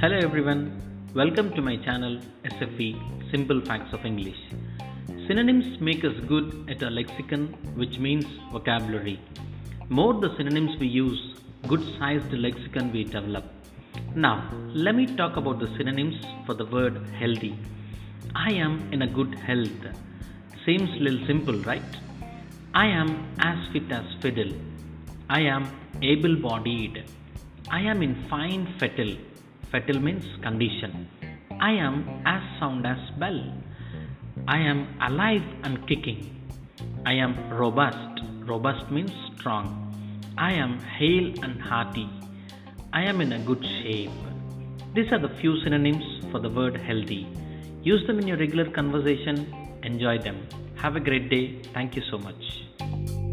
Hello everyone, welcome to my channel SFE Simple Facts of English. Synonyms make us good at our lexicon, which means vocabulary. More the synonyms we use, good sized lexicon we develop. Now, let me talk about the synonyms for the word healthy. I am in a good health. Seems little simple, right? I am as fit as fiddle. I am able bodied. I am in fine fettle. Fettle means condition. I am as sound as bell. I am alive and kicking. I am robust. Robust means strong. I am hale and hearty. I am in a good shape. These are the few synonyms for the word healthy. Use them in your regular conversation. Enjoy them. Have a great day. Thank you so much.